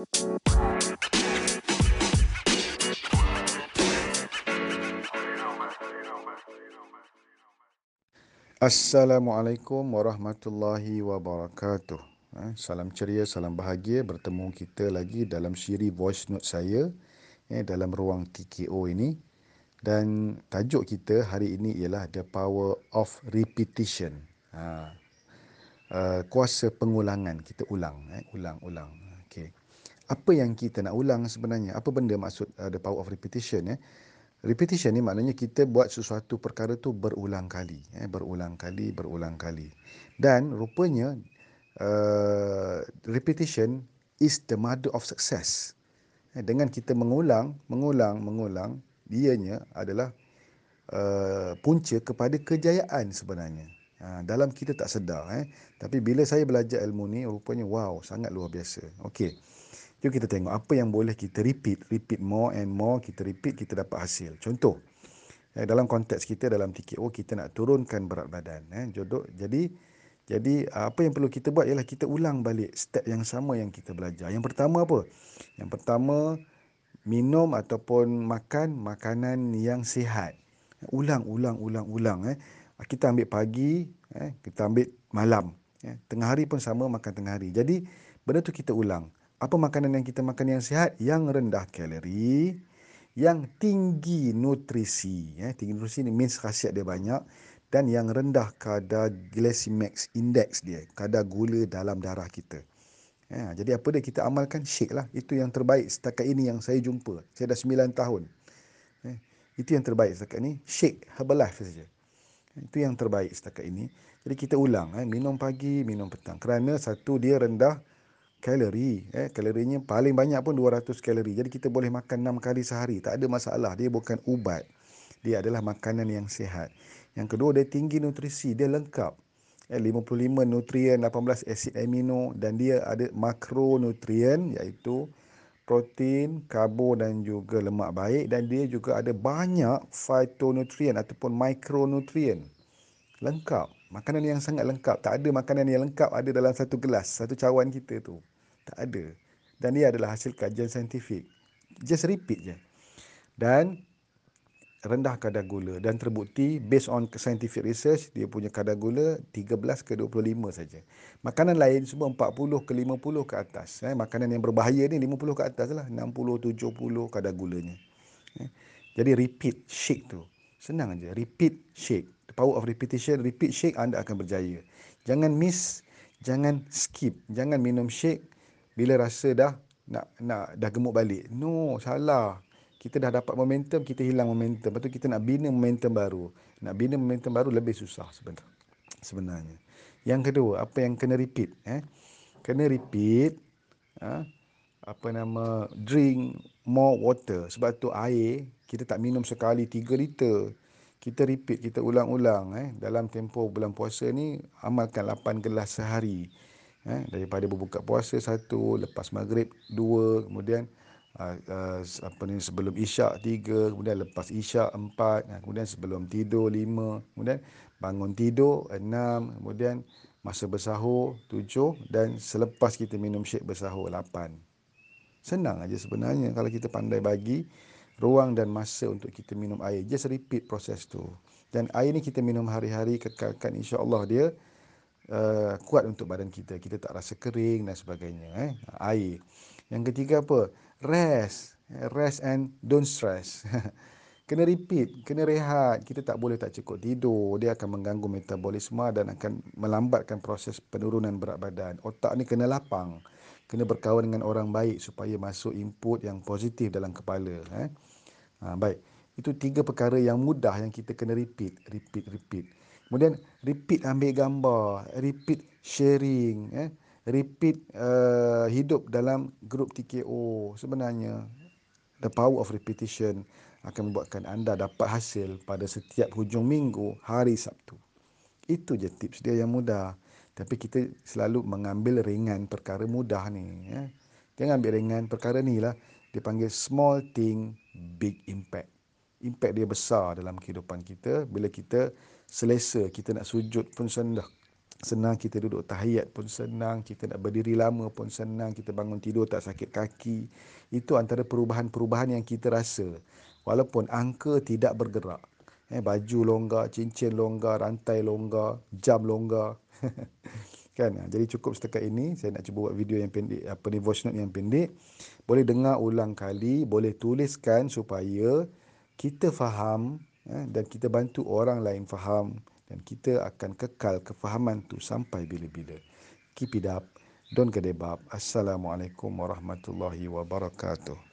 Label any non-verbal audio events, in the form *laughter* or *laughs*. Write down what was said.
Assalamualaikum warahmatullahi wabarakatuh. Ha, salam ceria, salam bahagia bertemu kita lagi dalam siri voice note saya eh, dalam ruang TKO ini. Dan tajuk kita hari ini ialah The Power of Repetition. Ha, uh, kuasa pengulangan, kita ulang. Eh, ulang, ulang. Apa yang kita nak ulang sebenarnya? Apa benda maksud uh, The Power of Repetition? Eh? Repetition ni maknanya kita buat sesuatu perkara tu berulang kali, eh, berulang kali, berulang kali. Dan rupanya uh, repetition is the mother of success. Eh, dengan kita mengulang, mengulang, mengulang, dianya adalah uh, punca kepada kejayaan sebenarnya. Ha, dalam kita tak sedar. Eh. Tapi bila saya belajar ilmu ni, rupanya wow, sangat luar biasa. Okey. Jom kita tengok apa yang boleh kita repeat, repeat more and more, kita repeat, kita dapat hasil. Contoh, eh, dalam konteks kita dalam TKO, kita nak turunkan berat badan. Eh, jodoh. Jadi, jadi apa yang perlu kita buat ialah kita ulang balik step yang sama yang kita belajar. Yang pertama apa? Yang pertama, minum ataupun makan makanan yang sihat. Ulang, ulang, ulang, ulang. Eh. Kita ambil pagi, eh, kita ambil malam. Eh. Tengah hari pun sama makan tengah hari. Jadi, benda tu kita ulang apa makanan yang kita makan yang sihat? Yang rendah kalori yang tinggi nutrisi. Ya tinggi nutrisi ni means khasiat dia banyak. Dan yang rendah kadar glycemic index dia kadar gula dalam darah kita. Ya jadi apa dia kita amalkan? Shake lah. Itu yang terbaik setakat ini yang saya jumpa. Saya dah 9 tahun. Ya, itu yang terbaik setakat ini. Shake herbalife saja. Itu yang terbaik setakat ini. Jadi kita ulang eh, minum pagi minum petang. Kerana satu dia rendah kalori eh kalorinya paling banyak pun 200 kalori. Jadi kita boleh makan 6 kali sehari tak ada masalah. Dia bukan ubat. Dia adalah makanan yang sihat. Yang kedua dia tinggi nutrisi dia lengkap. Eh 55 nutrien 18 asid amino dan dia ada makronutrien iaitu protein karbo dan juga lemak baik. Dan dia juga ada banyak phytonutrien ataupun mikronutrien lengkap. Makanan yang sangat lengkap. Tak ada makanan yang lengkap ada dalam satu gelas satu cawan kita tu tak ada. Dan dia adalah hasil kajian saintifik. Just repeat je. Dan rendah kadar gula dan terbukti based on scientific research dia punya kadar gula 13 ke 25 saja. Makanan lain semua 40 ke 50 ke atas. Eh, makanan yang berbahaya ni 50 ke atas lah. 60 70 kadar gulanya. Eh, jadi repeat shake tu. Senang aja. Repeat shake. The power of repetition, repeat shake anda akan berjaya. Jangan miss, jangan skip, jangan minum shake bila rasa dah nak nak dah gemuk balik. No, salah. Kita dah dapat momentum, kita hilang momentum. Lepas tu kita nak bina momentum baru. Nak bina momentum baru lebih susah sebenarnya. Sebenarnya. Yang kedua, apa yang kena repeat? Eh? Kena repeat. Ha? Apa nama? Drink more water. Sebab tu air, kita tak minum sekali 3 liter. Kita repeat, kita ulang-ulang. Eh? Dalam tempoh bulan puasa ni, amalkan 8 gelas sehari eh, daripada berbuka puasa satu lepas maghrib dua kemudian uh, uh, apa ni sebelum isyak tiga kemudian lepas isyak empat uh, kemudian sebelum tidur lima kemudian bangun tidur enam kemudian masa bersahur tujuh dan selepas kita minum syek bersahur lapan. Senang aja sebenarnya kalau kita pandai bagi ruang dan masa untuk kita minum air. Just repeat proses tu. Dan air ni kita minum hari-hari kekalkan insya-Allah dia uh, kuat untuk badan kita. Kita tak rasa kering dan sebagainya. Eh? Air. Yang ketiga apa? Rest. Rest and don't stress. *laughs* kena repeat, kena rehat. Kita tak boleh tak cukup tidur. Dia akan mengganggu metabolisme dan akan melambatkan proses penurunan berat badan. Otak ni kena lapang. Kena berkawan dengan orang baik supaya masuk input yang positif dalam kepala. Eh? Ha, baik. Itu tiga perkara yang mudah yang kita kena repeat. Repeat, repeat. Kemudian repeat ambil gambar, repeat sharing, eh, repeat uh, hidup dalam grup TKO. Sebenarnya the power of repetition akan membuatkan anda dapat hasil pada setiap hujung minggu hari Sabtu. Itu je tips dia yang mudah. Tapi kita selalu mengambil ringan perkara mudah ni. Eh. Jangan ambil ringan perkara ni lah. Dipanggil small thing, big impact. Impact dia besar dalam kehidupan kita bila kita selesa kita nak sujud pun sendah senang kita duduk tahiyat pun senang, kita nak berdiri lama pun senang, kita bangun tidur tak sakit kaki. Itu antara perubahan-perubahan yang kita rasa. Walaupun angka tidak bergerak. Eh, baju longgar, cincin longgar, rantai longgar, jam longgar. *laughs* kan? Jadi cukup setakat ini. Saya nak cuba buat video yang pendek, apa ni, voice note yang pendek. Boleh dengar ulang kali, boleh tuliskan supaya kita faham eh, dan kita bantu orang lain faham dan kita akan kekal kefahaman tu sampai bila-bila. Keep it up. Don't get up. Assalamualaikum warahmatullahi wabarakatuh.